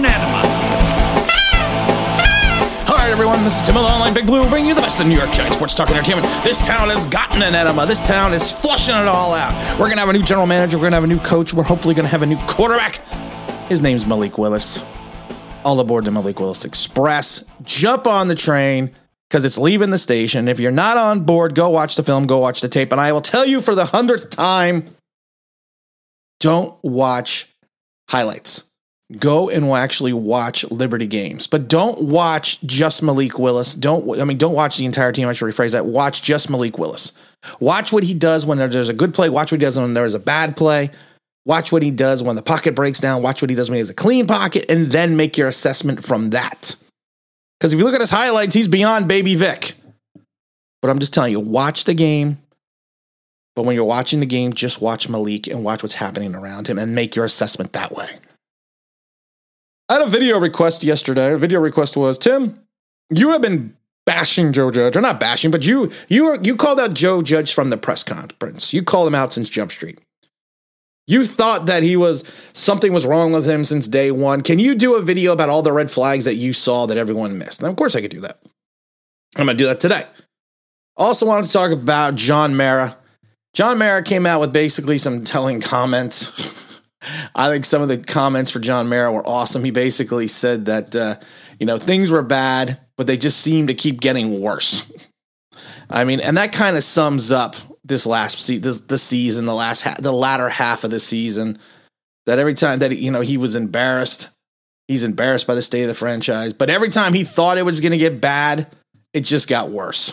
All right, everyone, this is Tim Malone, Online Big Blue, bringing you the best of New York Giants sports talk entertainment. This town has gotten an enema. This town is flushing it all out. We're going to have a new general manager. We're going to have a new coach. We're hopefully going to have a new quarterback. His name's Malik Willis. All aboard the Malik Willis Express. Jump on the train because it's leaving the station. If you're not on board, go watch the film, go watch the tape. And I will tell you for the hundredth time don't watch highlights. Go and actually watch Liberty games, but don't watch just Malik Willis. Don't I mean don't watch the entire team. I should rephrase that. Watch just Malik Willis. Watch what he does when there's a good play. Watch what he does when there's a bad play. Watch what he does when the pocket breaks down. Watch what he does when he has a clean pocket, and then make your assessment from that. Because if you look at his highlights, he's beyond Baby Vick. But I'm just telling you, watch the game. But when you're watching the game, just watch Malik and watch what's happening around him and make your assessment that way. I had a video request yesterday. A video request was Tim, you have been bashing Joe Judge, or not bashing, but you you you called out Joe Judge from the press conference. You called him out since Jump Street. You thought that he was something was wrong with him since day one. Can you do a video about all the red flags that you saw that everyone missed? And of course, I could do that. I'm going to do that today. Also, wanted to talk about John Mara. John Mara came out with basically some telling comments. I think some of the comments for John Mara were awesome. He basically said that uh, you know things were bad, but they just seem to keep getting worse. I mean, and that kind of sums up this last se- this, the season, the last ha- the latter half of the season. That every time that you know he was embarrassed, he's embarrassed by the state of the franchise. But every time he thought it was going to get bad, it just got worse.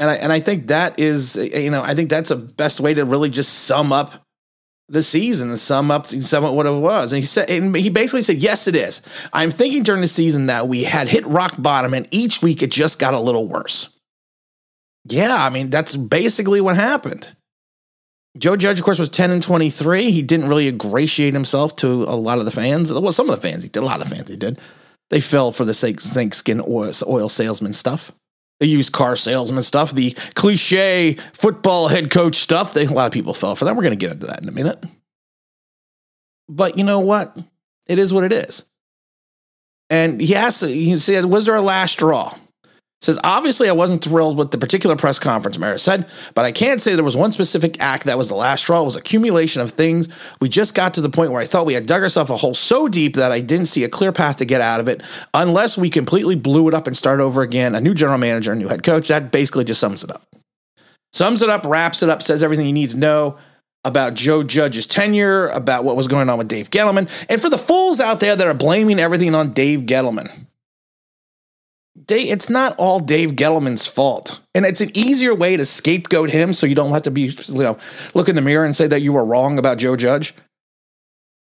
And I and I think that is you know I think that's a best way to really just sum up the season sum up sum up what it was. And he said and he basically said, Yes, it is. I'm thinking during the season that we had hit rock bottom and each week it just got a little worse. Yeah, I mean, that's basically what happened. Joe Judge, of course, was 10 and 23. He didn't really ingratiate himself to a lot of the fans. Well, some of the fans he did, a lot of the fans he did. They fell for the snakeskin oil, oil salesman stuff. The used car salesman stuff, the cliche football head coach stuff. They, a lot of people fell for that. We're going to get into that in a minute. But you know what? It is what it is. And he asked, he said, was there a last straw? Says, obviously, I wasn't thrilled with the particular press conference, Mara said, but I can't say there was one specific act that was the last straw. It was accumulation of things. We just got to the point where I thought we had dug ourselves a hole so deep that I didn't see a clear path to get out of it unless we completely blew it up and start over again. A new general manager, a new head coach. That basically just sums it up. Sums it up, wraps it up, says everything you need to know about Joe Judge's tenure, about what was going on with Dave Gettleman, and for the fools out there that are blaming everything on Dave Gettleman. Dave, it's not all Dave Gettleman's fault. And it's an easier way to scapegoat him so you don't have to be, you know, look in the mirror and say that you were wrong about Joe Judge.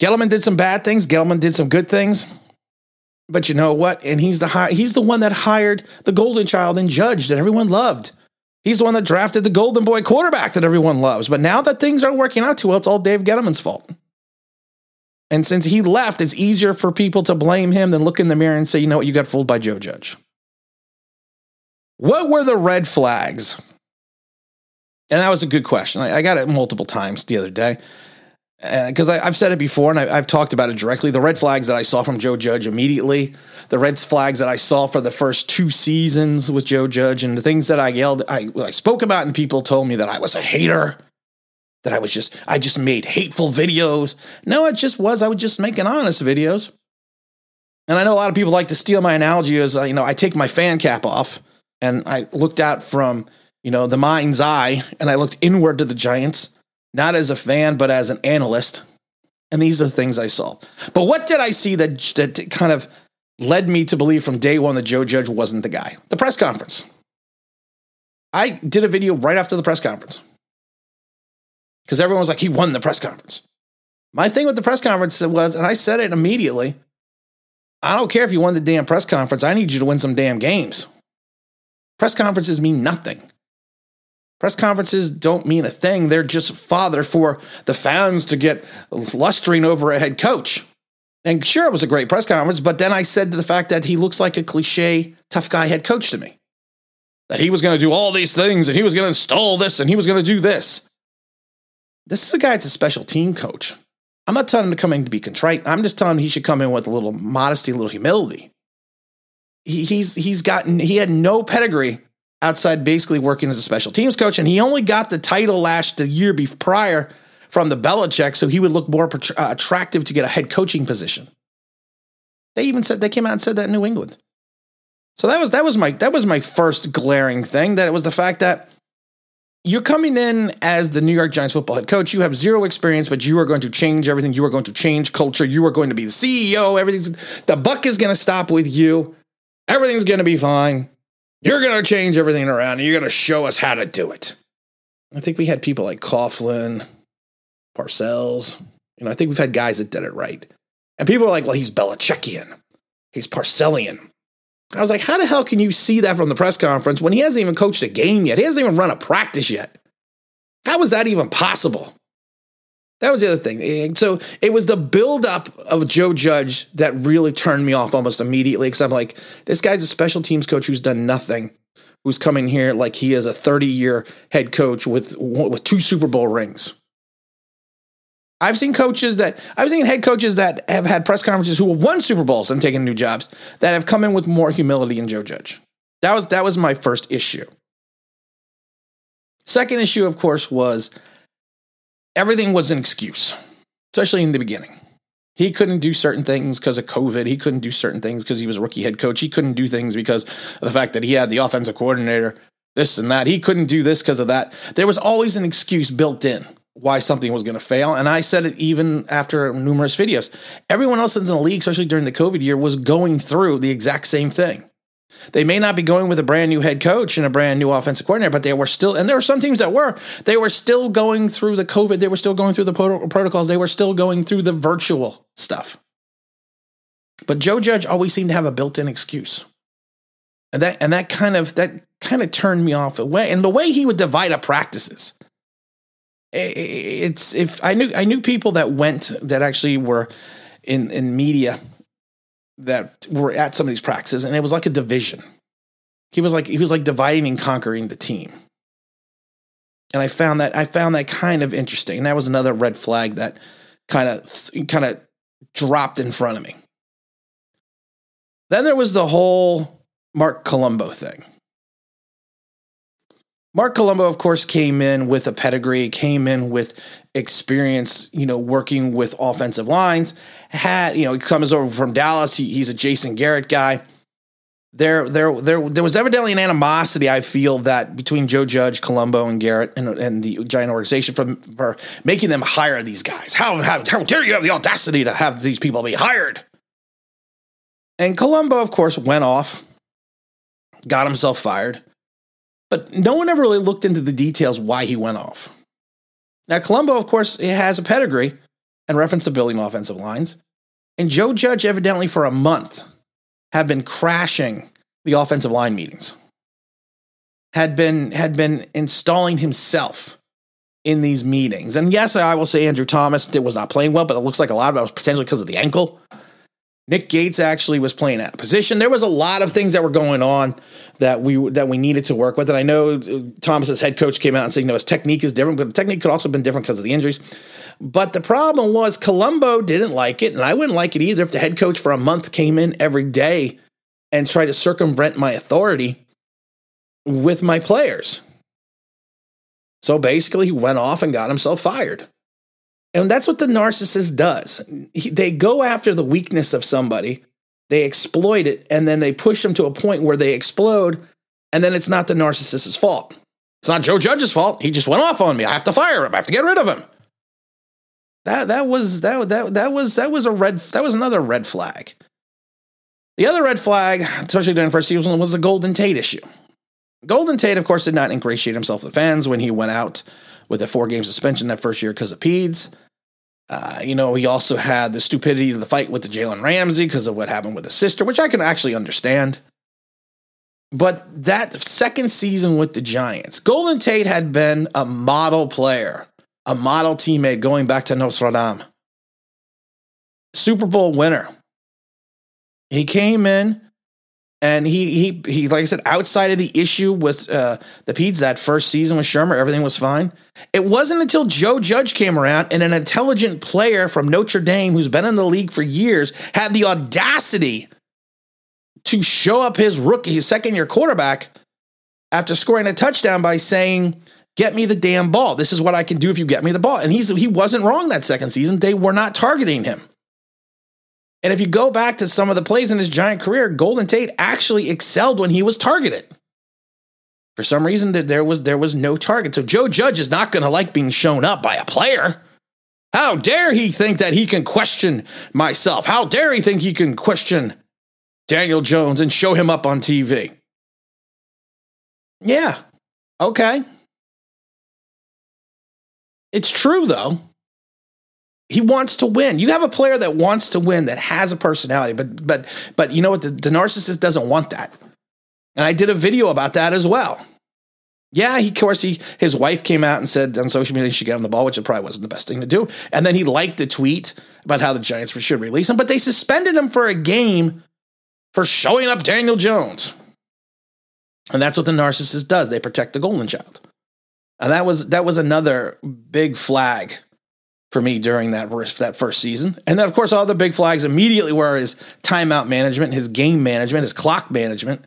Gettleman did some bad things, Gettleman did some good things. But you know what? And he's the high, he's the one that hired the golden child and judge that everyone loved. He's the one that drafted the golden boy quarterback that everyone loves. But now that things aren't working out too well, it's all Dave Gettleman's fault. And since he left, it's easier for people to blame him than look in the mirror and say, you know what, you got fooled by Joe Judge. What were the red flags? And that was a good question. I, I got it multiple times the other day because uh, I've said it before and I, have talked about it directly. The red flags that I saw from Joe Judge immediately, the red flags that I saw for the first two seasons with Joe Judge, and the things that I yelled, I, I spoke about, and people told me that I was a hater, that I was just, I just made hateful videos. No, it just was, I was just making honest videos. And I know a lot of people like to steal my analogy as, you know, I take my fan cap off and I looked out from, you know, the mind's eye and I looked inward to the Giants, not as a fan, but as an analyst. And these are the things I saw. But what did I see that, that kind of led me to believe from day one that Joe Judge wasn't the guy? The press conference. I did a video right after the press conference because everyone was like, he won the press conference. My thing with the press conference was, and I said it immediately I don't care if you won the damn press conference. I need you to win some damn games. Press conferences mean nothing. Press conferences don't mean a thing. They're just fodder for the fans to get lustering over a head coach. And sure, it was a great press conference, but then I said to the fact that he looks like a cliche tough guy head coach to me. That he was going to do all these things and he was going to install this and he was going to do this. This is a guy that's a special team coach. I'm not telling him to come in to be contrite. I'm just telling him he should come in with a little modesty, a little humility. He, he's he's gotten he had no pedigree outside basically working as a special teams coach, and he only got the title last the year before prior from the Belichick, so he would look more uh, attractive to get a head coaching position. They even said they came out and said that in New England. So that was that was my that was my first glaring thing. That it was the fact that you're coming in as the New York Giants football head coach. You have zero experience, but you are going to change everything. You are going to change culture. You are going to be the CEO. Everything's the buck is going to stop with you. Everything's going to be fine. You're going to change everything around. And you're going to show us how to do it. I think we had people like Coughlin, Parcells. You know, I think we've had guys that did it right. And people are like, well, he's Belichickian. He's Parcellian. I was like, how the hell can you see that from the press conference when he hasn't even coached a game yet? He hasn't even run a practice yet. How is that even possible? That was the other thing. So it was the buildup of Joe Judge that really turned me off almost immediately because I'm like, this guy's a special teams coach who's done nothing, who's coming here like he is a 30 year head coach with with two Super Bowl rings. I've seen coaches that I've seen head coaches that have had press conferences who have won Super Bowls and taken new jobs that have come in with more humility than Joe Judge. That was that was my first issue. Second issue, of course, was everything was an excuse, especially in the beginning. He couldn't do certain things because of COVID. He couldn't do certain things because he was a rookie head coach. He couldn't do things because of the fact that he had the offensive coordinator, this and that. He couldn't do this because of that. There was always an excuse built in why something was going to fail. And I said it even after numerous videos. Everyone else in the league, especially during the COVID year, was going through the exact same thing. They may not be going with a brand new head coach and a brand new offensive coordinator, but they were still, and there were some teams that were, they were still going through the COVID, they were still going through the protocols, they were still going through the virtual stuff. But Joe Judge always seemed to have a built-in excuse. And that and that kind of that kind of turned me off away. And the way he would divide up practices it's if I knew I knew people that went that actually were in in media that were at some of these practices, and it was like a division. He was like he was like dividing and conquering the team, and I found that I found that kind of interesting. And that was another red flag that kind of kind of dropped in front of me. Then there was the whole Marc Colombo thing. Marc Colombo, of course, came in with a pedigree, came in with experience, you know, working with offensive lines. Had, you know, he comes over from Dallas. He, he's a Jason Garrett guy. There, there, there, there was evidently an animosity. I feel that between Joe Judge, Colombo, and Garrett, and, and the Giant organization for, for making them hire these guys. How, how, how dare you have the audacity to have these people be hired? And Colombo, of course, went off, got himself fired but no one ever really looked into the details why he went off. Now, Colombo, of course, has a pedigree and reference to building offensive lines. And Joe Judge, evidently for a month, had been crashing the offensive line meetings, had been, had been installing himself in these meetings. And yes, I will say Andrew Thomas was not playing well, but it looks like a lot of it was potentially because of the ankle. Nick Gates actually was playing out of position. There was a lot of things that were going on that we that we needed to work with. And I know uh, Thomas's head coach came out and said, you know, his technique is different, but the technique could also have been different because of the injuries. But the problem was Colombo didn't like it, and I wouldn't like it either if the head coach for a month came in every day and tried to circumvent my authority with my players. So basically, he went off and got himself fired. And that's what the narcissist does. They go after the weakness of somebody, they exploit it, and then they push them to a point where they explode, and then it's not the narcissist's fault. It's not Joe Judge's fault. He just went off on me. I have to fire him. I have to get rid of him. That that was that that that was that was a red that was another red flag. The other red flag, especially during the first season, was the Golden Tate issue. Golden Tate, of course, did not ingratiate himself with fans when he went out with a four game suspension that first year because of PEDS. Uh, you know, he also had the stupidity of the fight with the Jalen Ramsey because of what happened with his sister, which I can actually understand. But that second season with the Giants, Golden Tate had been a model player, a model teammate going back to Notre Dame. Super Bowl winner. He came in And he he he like I said, outside of the issue with uh, the Peds that first season with Shurmur, everything was fine. It wasn't until Joe Judge came around and an intelligent player from Notre Dame who's been in the league for years had the audacity to show up his rookie, his second year quarterback, after scoring a touchdown by saying, Get me the damn ball. This is what I can do if you get me the ball. And he's he wasn't wrong that second season. They were not targeting him. And if you go back to some of the plays in his giant career, Golden Tate actually excelled when he was targeted. For some reason, there was there was no target. So Joe Judge is not going to like being shown up by a player. How dare he think that he can question myself? How dare he think he can question Daniel Jones and show him up on TV? Yeah. Okay. It's true though. He wants to win. You have a player that wants to win that has a personality, but but but you know what? The, the narcissist doesn't want that. And I did a video about that as well. Yeah, he, of course, he, his wife came out and said on social media he should get on the ball, which it probably wasn't the best thing to do. And then he liked a tweet about how the Giants should release him, but they suspended him for a game for showing up Daniel Jones. And that's what the narcissist does. They protect the golden child. And that was that was another big flag for me during that first, that first season. And then of course all the big flags immediately were his timeout management, his game management, his clock management,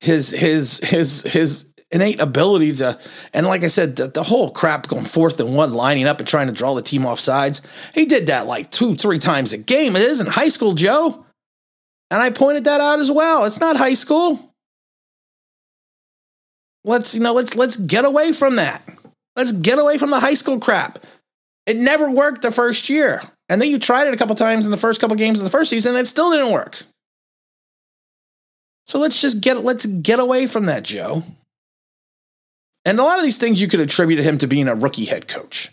his his his his innate ability to and like I said, the, the whole crap going fourth and one, lining up and trying to draw the team off sides. He did that like two, three times a game. It isn't high school, Joe. And I pointed that out as well. It's not high school. Let's, you know, let's let's get away from that. Let's get away from the high school crap. It never worked the first year. And then you tried it a couple times in the first couple games of the first season, and it still didn't work. So let's just get let's get away from that, Joe. And a lot of these things you could attribute to him to being a rookie head coach.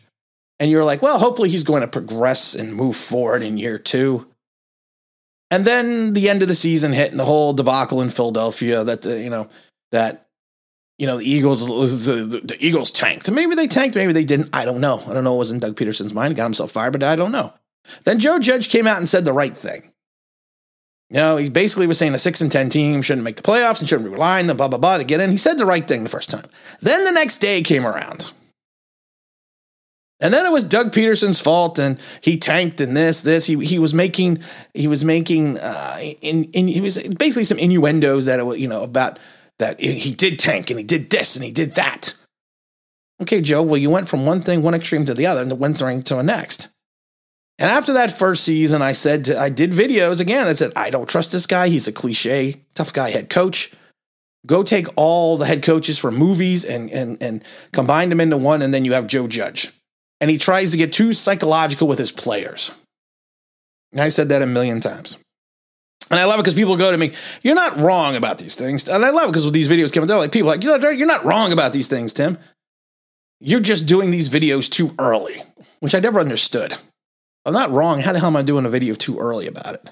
And you're like, well, hopefully he's going to progress and move forward in year two. And then the end of the season hit and the whole debacle in Philadelphia that the, you know, that you know, the Eagles, the, Eagles tanked. Maybe they tanked, maybe they didn't. I don't know. I don't know what was in Doug Pederson's mind. Got himself fired, but I don't know. Then Joe Judge came out and said the right thing. You know, he basically was saying a six and ten team shouldn't make the playoffs and shouldn't be relying on blah blah blah to get in. He said the right thing the first time. Then the next day came around. And then it was Doug Pederson's fault, and he tanked and this, this. He he was making he was making uh, in, in he was basically some innuendos that it, was you know about that he did tank and he did this and he did that. Okay, Joe, well, you went from one thing, one extreme to the other, and went thing to the next. And after that first season, I said, to, I did videos again I said, I don't trust this guy. He's a cliche, tough guy head coach. Go take all the head coaches from movies and, and, and combine them into one, and then you have Joe Judge. And he tries to get too psychological with his players. And I said that a million times. And I love it because people go to me, you're not wrong about these things. And I love it because with these videos coming, they're like, people like, you're not, you're not wrong about these things, Tim. You're just doing these videos too early, which I never understood. I'm not wrong. How the hell am I doing a video too early about it?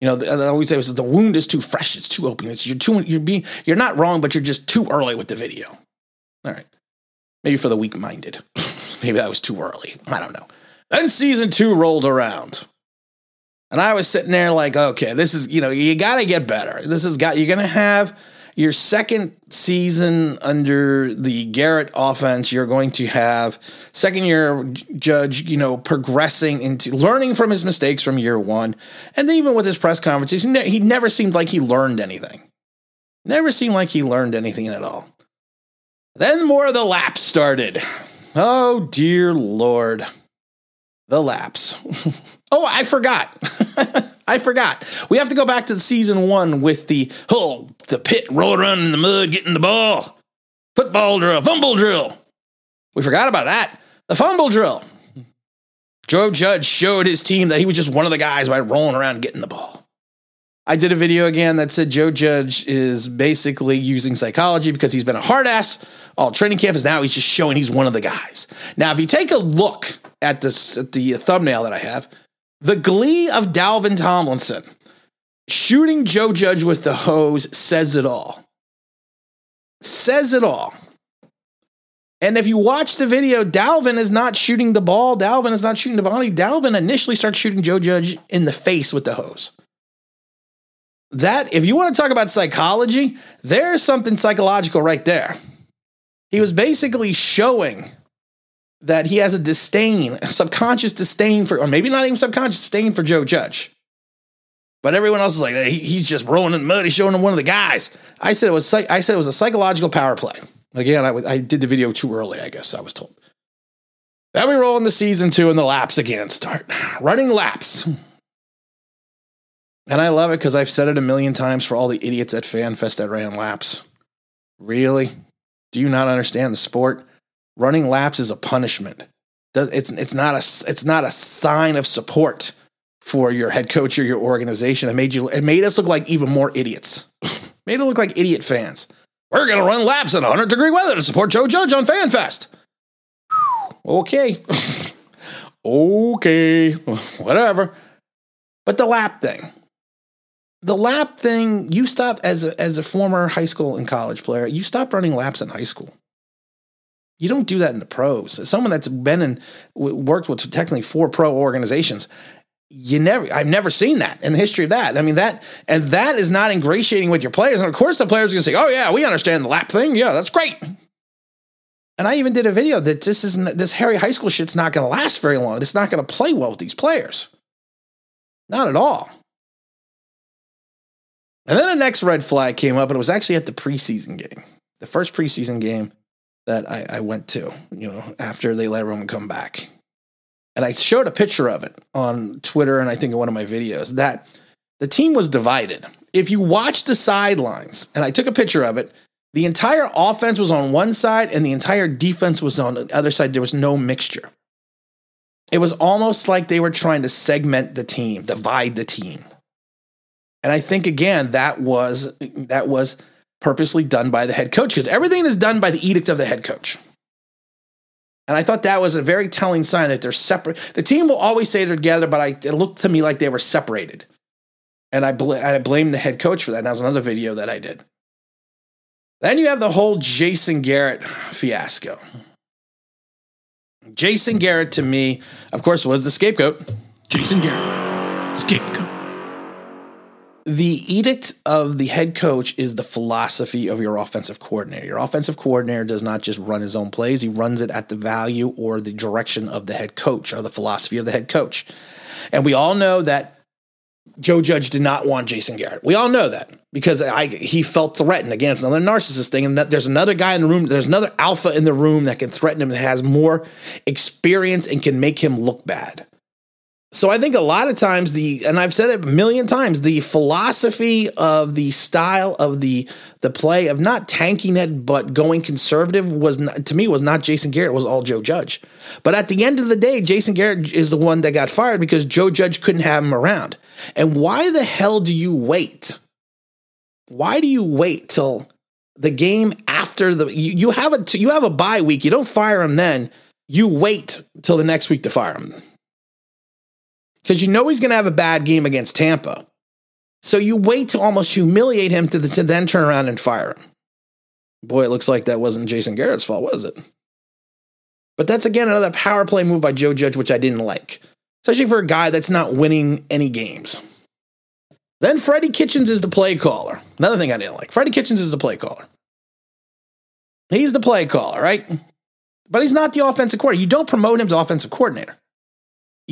You know, I always say the wound is too fresh. It's too open. It's, you're too, you're being, you're not wrong, but you're just too early with the video. All right. Maybe for the weak minded. Maybe that was too early. I don't know. Then season two rolled around. And I was sitting there like, okay, this is, you know, you got to get better. This has got, you're going to have your second season under the Garrett offense. You're going to have second year judge, you know, progressing into learning from his mistakes from year one. And then even with his press conferences, he never seemed like he learned anything. Never seemed like he learned anything at all. Then more of the laps started. Oh, dear Lord. The laps. Oh, I forgot. I forgot. We have to go back to season one with the oh, the pit roll around in the mud, getting the ball, football drill, fumble drill. We forgot about that. The fumble drill. Joe Judge showed his team that he was just one of the guys by rolling around getting the ball. I did a video again that said Joe Judge is basically using psychology because he's been a hard ass all training camp is now he's just showing he's one of the guys. Now, if you take a look at this at the thumbnail that I have, the glee of Dalvin Tomlinson shooting Joe Judge with the hose says it all. Says it all. And if you watch the video, Dalvin is not shooting the ball. Dalvin is not shooting the body. Dalvin initially starts shooting Joe Judge in the face with the hose. That if you want to talk about psychology, there's something psychological right there. He was basically showing that he has a disdain, a subconscious disdain for, or maybe not even subconscious disdain for Joe Judge. But everyone else is like, he, he's just rolling in the mud. He's showing him one of the guys. I said it was. I said it was a psychological power play. Again, I, I did the video too early. I guess I was told. Then we roll into season two, and the laps again start running laps. And I love it because I've said it a million times for all the idiots at FanFest that ran laps. Really? Do you not understand the sport? Running laps is a punishment. It's, it's, not, a, it's not a sign of support for your head coach or your organization. It made, you, it made us look like even more idiots. made it look like idiot fans. We're going to run laps in 100 degree weather to support Joe Judge on FanFest. okay. okay. Whatever. But the lap thing the lap thing, you stop as a, as a former high school and college player, you stop running laps in high school. You don't do that in the pros. Someone that's been and worked with technically four pro organizations, you never I've never seen that in the history of that. I mean that and that is not ingratiating with your players. And of course the players are gonna say, Oh yeah, we understand the lap thing. Yeah, that's great. And I even did a video that this isn't this Harry high school shit's not gonna last very long. It's not gonna play well with these players. Not at all. And then the next red flag came up, and it was actually at the preseason game, the first preseason game that I, I went to, you know, after they let everyone come back. And I showed a picture of it on Twitter and I think in one of my videos that the team was divided. If you watch the sidelines, and I took a picture of it, the entire offense was on one side and the entire defense was on the other side. There was no mixture. It was almost like they were trying to segment the team, divide the team. And I think again that was that was purposely done by the head coach because everything is done by the edict of the head coach. And I thought that was a very telling sign that they're separate. The team will always say they're together, but I, it looked to me like they were separated. And I, bl- I blame the head coach for that. And that was another video that I did. Then you have the whole Jason Garrett fiasco. Jason Garrett, to me, of course, was the scapegoat. Jason Garrett, scapegoat the edict of the head coach is the philosophy of your offensive coordinator. Your offensive coordinator does not just run his own plays, he runs it at the value or the direction of the head coach or the philosophy of the head coach. And we all know that Joe Judge did not want Jason Garrett. We all know that because I, he felt threatened. Again, it's another narcissist thing. And that there's another guy in the room, there's another alpha in the room that can threaten him and has more experience and can make him look bad. So I think a lot of times the and I've said it a million times the philosophy of the style of the the play of not tanking it but going conservative was not, to me was not Jason Garrett was all Joe Judge. But at the end of the day Jason Garrett is the one that got fired because Joe Judge couldn't have him around. And why the hell do you wait? Why do you wait till the game after the you, you have a you have a bye week, you don't fire him then. You wait till the next week to fire him because you know he's going to have a bad game against Tampa. So you wait to almost humiliate him to, the, to then turn around and fire him. Boy, it looks like that wasn't Jason Garrett's fault, was it? But that's again another power play move by Joe Judge, which I didn't like, especially for a guy that's not winning any games. Then Freddie Kitchens is the play caller. Another thing I didn't like. Freddie Kitchens is the play caller. He's the play caller, right? But he's not the offensive coordinator. You don't promote him to offensive coordinator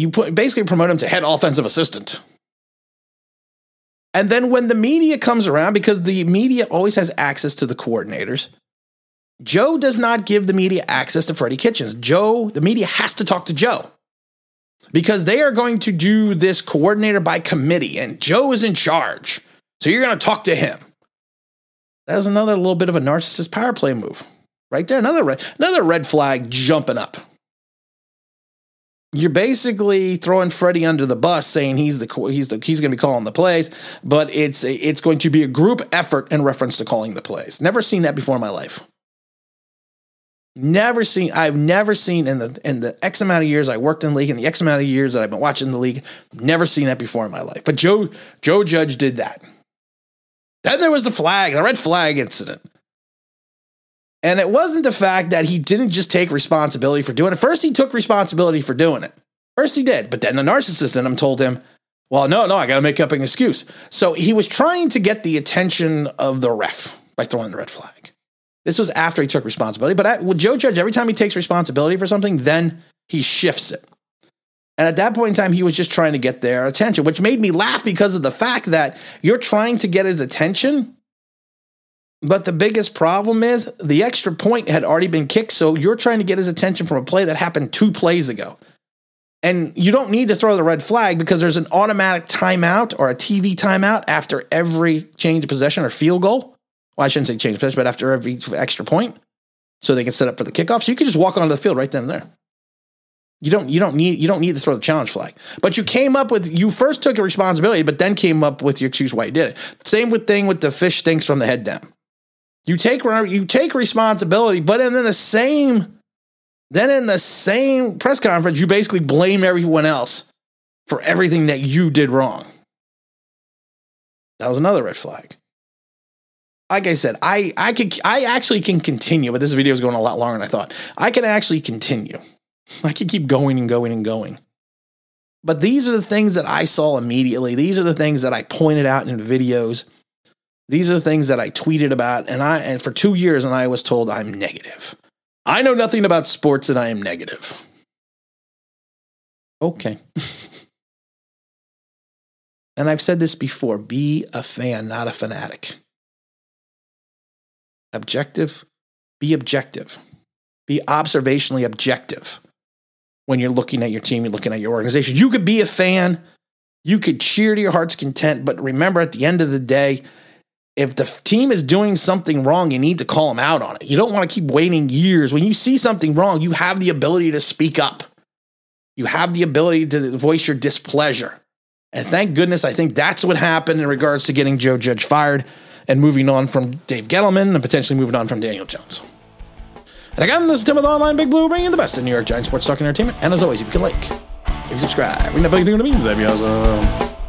you put, basically promote him to head offensive assistant. And then when the media comes around, because the media always has access to the coordinators, Joe does not give the media access to Freddie Kitchens. Joe, the media has to talk to Joe because they are going to do this coordinator by committee, and Joe is in charge. So you're going to talk to him. That was another little bit of a narcissist power play move. Right there, another red, another red flag jumping up you're basically throwing Freddie under the bus, saying he's the he's the he's going to be calling the plays, but it's it's going to be a group effort in reference to calling the plays. Never seen that before in my life. Never seen. I've never seen in the in the X amount of years I worked in the league and the X amount of years that I've been watching the league. Never seen that before in my life. But Joe Joe Judge did that. Then there was the flag, the red flag incident. And it wasn't the fact that he didn't just take responsibility for doing it. First, he took responsibility for doing it. First, he did. But then the narcissist in him told him, Well, no, no, I got to make up an excuse. So he was trying to get the attention of the ref by throwing the red flag. This was after he took responsibility. But Joe Judge, every time he takes responsibility for something, then he shifts it. And at that point in time, he was just trying to get their attention, which made me laugh because of the fact that you're trying to get his attention. But the biggest problem is the extra point had already been kicked. So you're trying to get his attention from a play that happened two plays ago. And you don't need to throw the red flag because there's an automatic timeout or a TV timeout after every change of possession or field goal. Well, I shouldn't say change of possession, but after every extra point. So they can set up for the kickoff. So you can just walk onto the field right then and there. You don't you don't need you don't need to throw the challenge flag. But you came up with you first took a responsibility, but then came up with your excuse why you did it. Same with thing with the fish stinks from the head down. You take you take responsibility, but in the same then in the same press conference, you basically blame everyone else for everything that you did wrong. That was another red flag. Like I said, I I could I actually can continue, but this video is going a lot longer than I thought. I can actually continue. I can keep going and going and going. But these are the things that I saw immediately. These are the things that I pointed out in videos. These are things that I tweeted about. And I and for two years, and I was told I'm negative. I know nothing about sports and I am negative. Okay. and I've said this before be a fan, not a fanatic. Objective, be objective. Be observationally objective when you're looking at your team, you're looking at your organization. You could be a fan, you could cheer to your heart's content, but remember at the end of the day, if the team is doing something wrong, you need to call them out on it. You don't want to keep waiting years. When you see something wrong, you have the ability to speak up. You have the ability to voice your displeasure. And thank goodness, I think that's what happened in regards to getting Joe Judge fired and moving on from Dave Gettleman and potentially moving on from Daniel Jones. And again, this is Tim with Online Big Blue, bringing the best in New York Giants sports talk and entertainment. And as always, if you can like, if you subscribe, ring that bell, you think it means that'd be awesome.